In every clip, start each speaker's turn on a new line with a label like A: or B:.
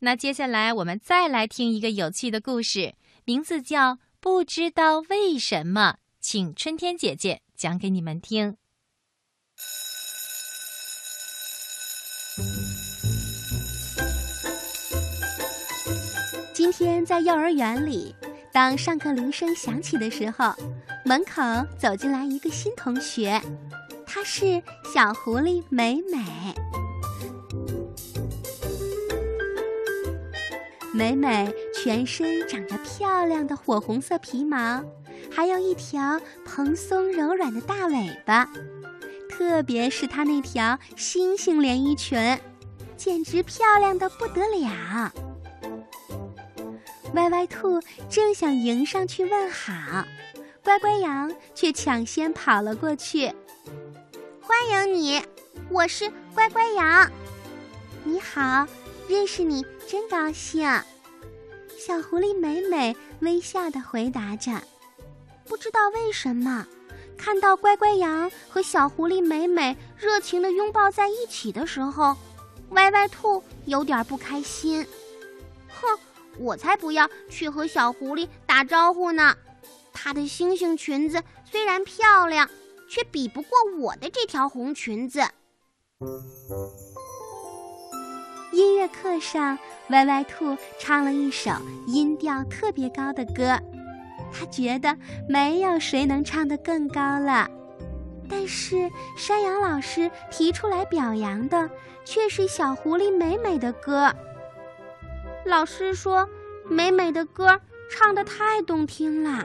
A: 那接下来我们再来听一个有趣的故事，名字叫《不知道为什么》，请春天姐姐讲给你们听。
B: 今天在幼儿园里，当上课铃声响起的时候，门口走进来一个新同学，她是小狐狸美美。美美全身长着漂亮的火红色皮毛，还有一条蓬松柔软的大尾巴，特别是她那条星星连衣裙，简直漂亮的不得了。歪歪兔正想迎上去问好，乖乖羊却抢先跑了过去。欢迎你，我是乖乖羊。你好，认识你真高兴。小狐狸美美微笑的回答着。不知道为什么，看到乖乖羊和小狐狸美美热情的拥抱在一起的时候，歪歪兔有点不开心。哼。我才不要去和小狐狸打招呼呢！她的星星裙子虽然漂亮，却比不过我的这条红裙子。乐课上，歪歪兔唱了一首音调特别高的歌，他觉得没有谁能唱得更高了。但是山羊老师提出来表扬的却是小狐狸美美的歌。老师说：“美美的歌唱得太动听了。”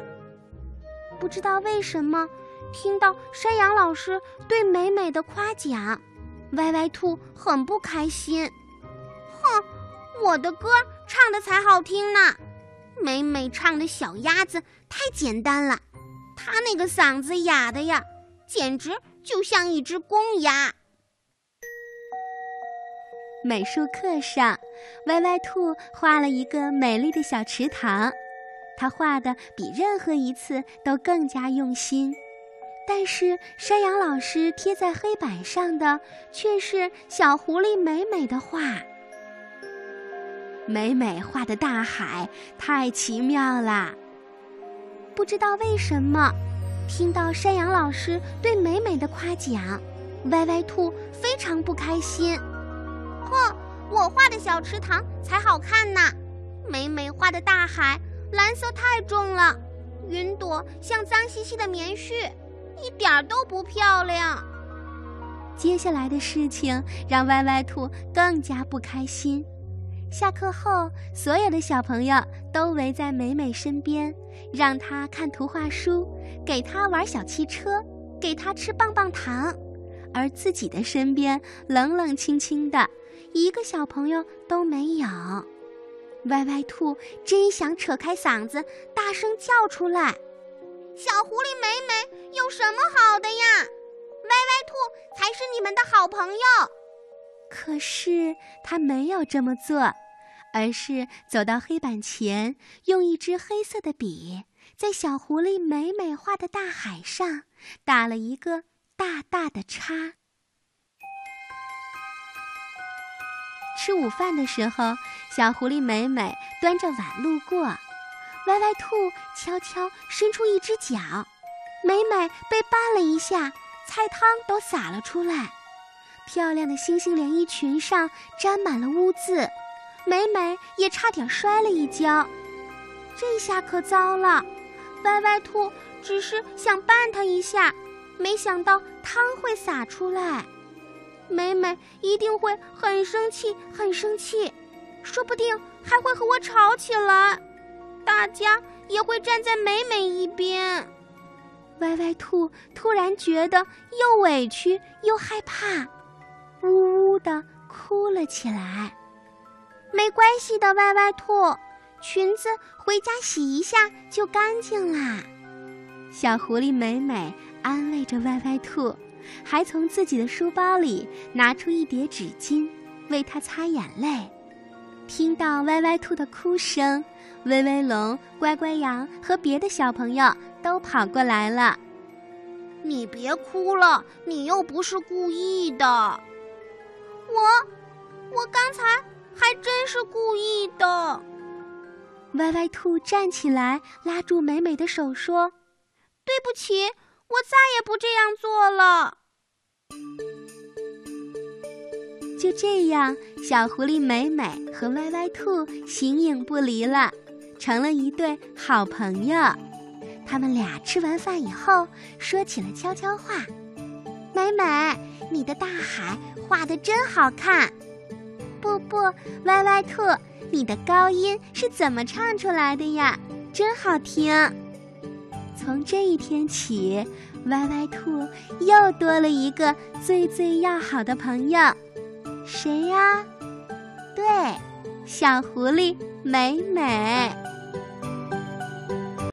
B: 不知道为什么，听到山羊老师对美美的夸奖，歪歪兔很不开心。哼，我的歌唱的才好听呢，美美唱的小鸭子太简单了，她那个嗓子哑的呀，简直就像一只公鸭。美术课上，歪歪兔画了一个美丽的小池塘，他画的比任何一次都更加用心。但是山羊老师贴在黑板上的却是小狐狸美美的画。美美画的大海太奇妙啦！不知道为什么，听到山羊老师对美美的夸奖，歪歪兔非常不开心。哼，我画的小池塘才好看呢，美美画的大海蓝色太重了，云朵像脏兮兮的棉絮，一点儿都不漂亮。接下来的事情让歪歪兔更加不开心。下课后，所有的小朋友都围在美美身边，让她看图画书，给她玩小汽车，给她吃棒棒糖，而自己的身边冷冷清清的。一个小朋友都没有，歪歪兔真想扯开嗓子大声叫出来：“小狐狸美美有什么好的呀？歪歪兔才是你们的好朋友。”可是他没有这么做，而是走到黑板前，用一支黑色的笔在小狐狸美美画的大海上打了一个大大的叉。吃午饭的时候，小狐狸美美端着碗路过，歪歪兔悄悄伸出一只脚，美美被绊了一下，菜汤都洒了出来，漂亮的星星连衣裙上沾满了污渍，美美也差点摔了一跤。这下可糟了，歪歪兔只是想绊他一下，没想到汤会洒出来。美美一定会很生气，很生气，说不定还会和我吵起来。大家也会站在美美一边。歪歪兔突然觉得又委屈又害怕，呜呜的哭了起来。没关系的，歪歪兔，裙子回家洗一下就干净啦。小狐狸美美安慰着歪歪兔。还从自己的书包里拿出一叠纸巾，为他擦眼泪。听到歪歪兔的哭声，威威龙、乖乖羊和别的小朋友都跑过来了。你别哭了，你又不是故意的。我，我刚才还真是故意的。歪歪兔站起来，拉住美美的手说：“对不起，我再也不这样做了。”就这样，小狐狸美美和歪歪兔形影不离了，成了一对好朋友。他们俩吃完饭以后，说起了悄悄话：“美美，你的大海画的真好看。”“歪歪兔，你的高音是怎么唱出来的呀？真好听。”从这一天起，歪歪兔又多了一个最最要好的朋友。谁呀？对，小狐狸美美。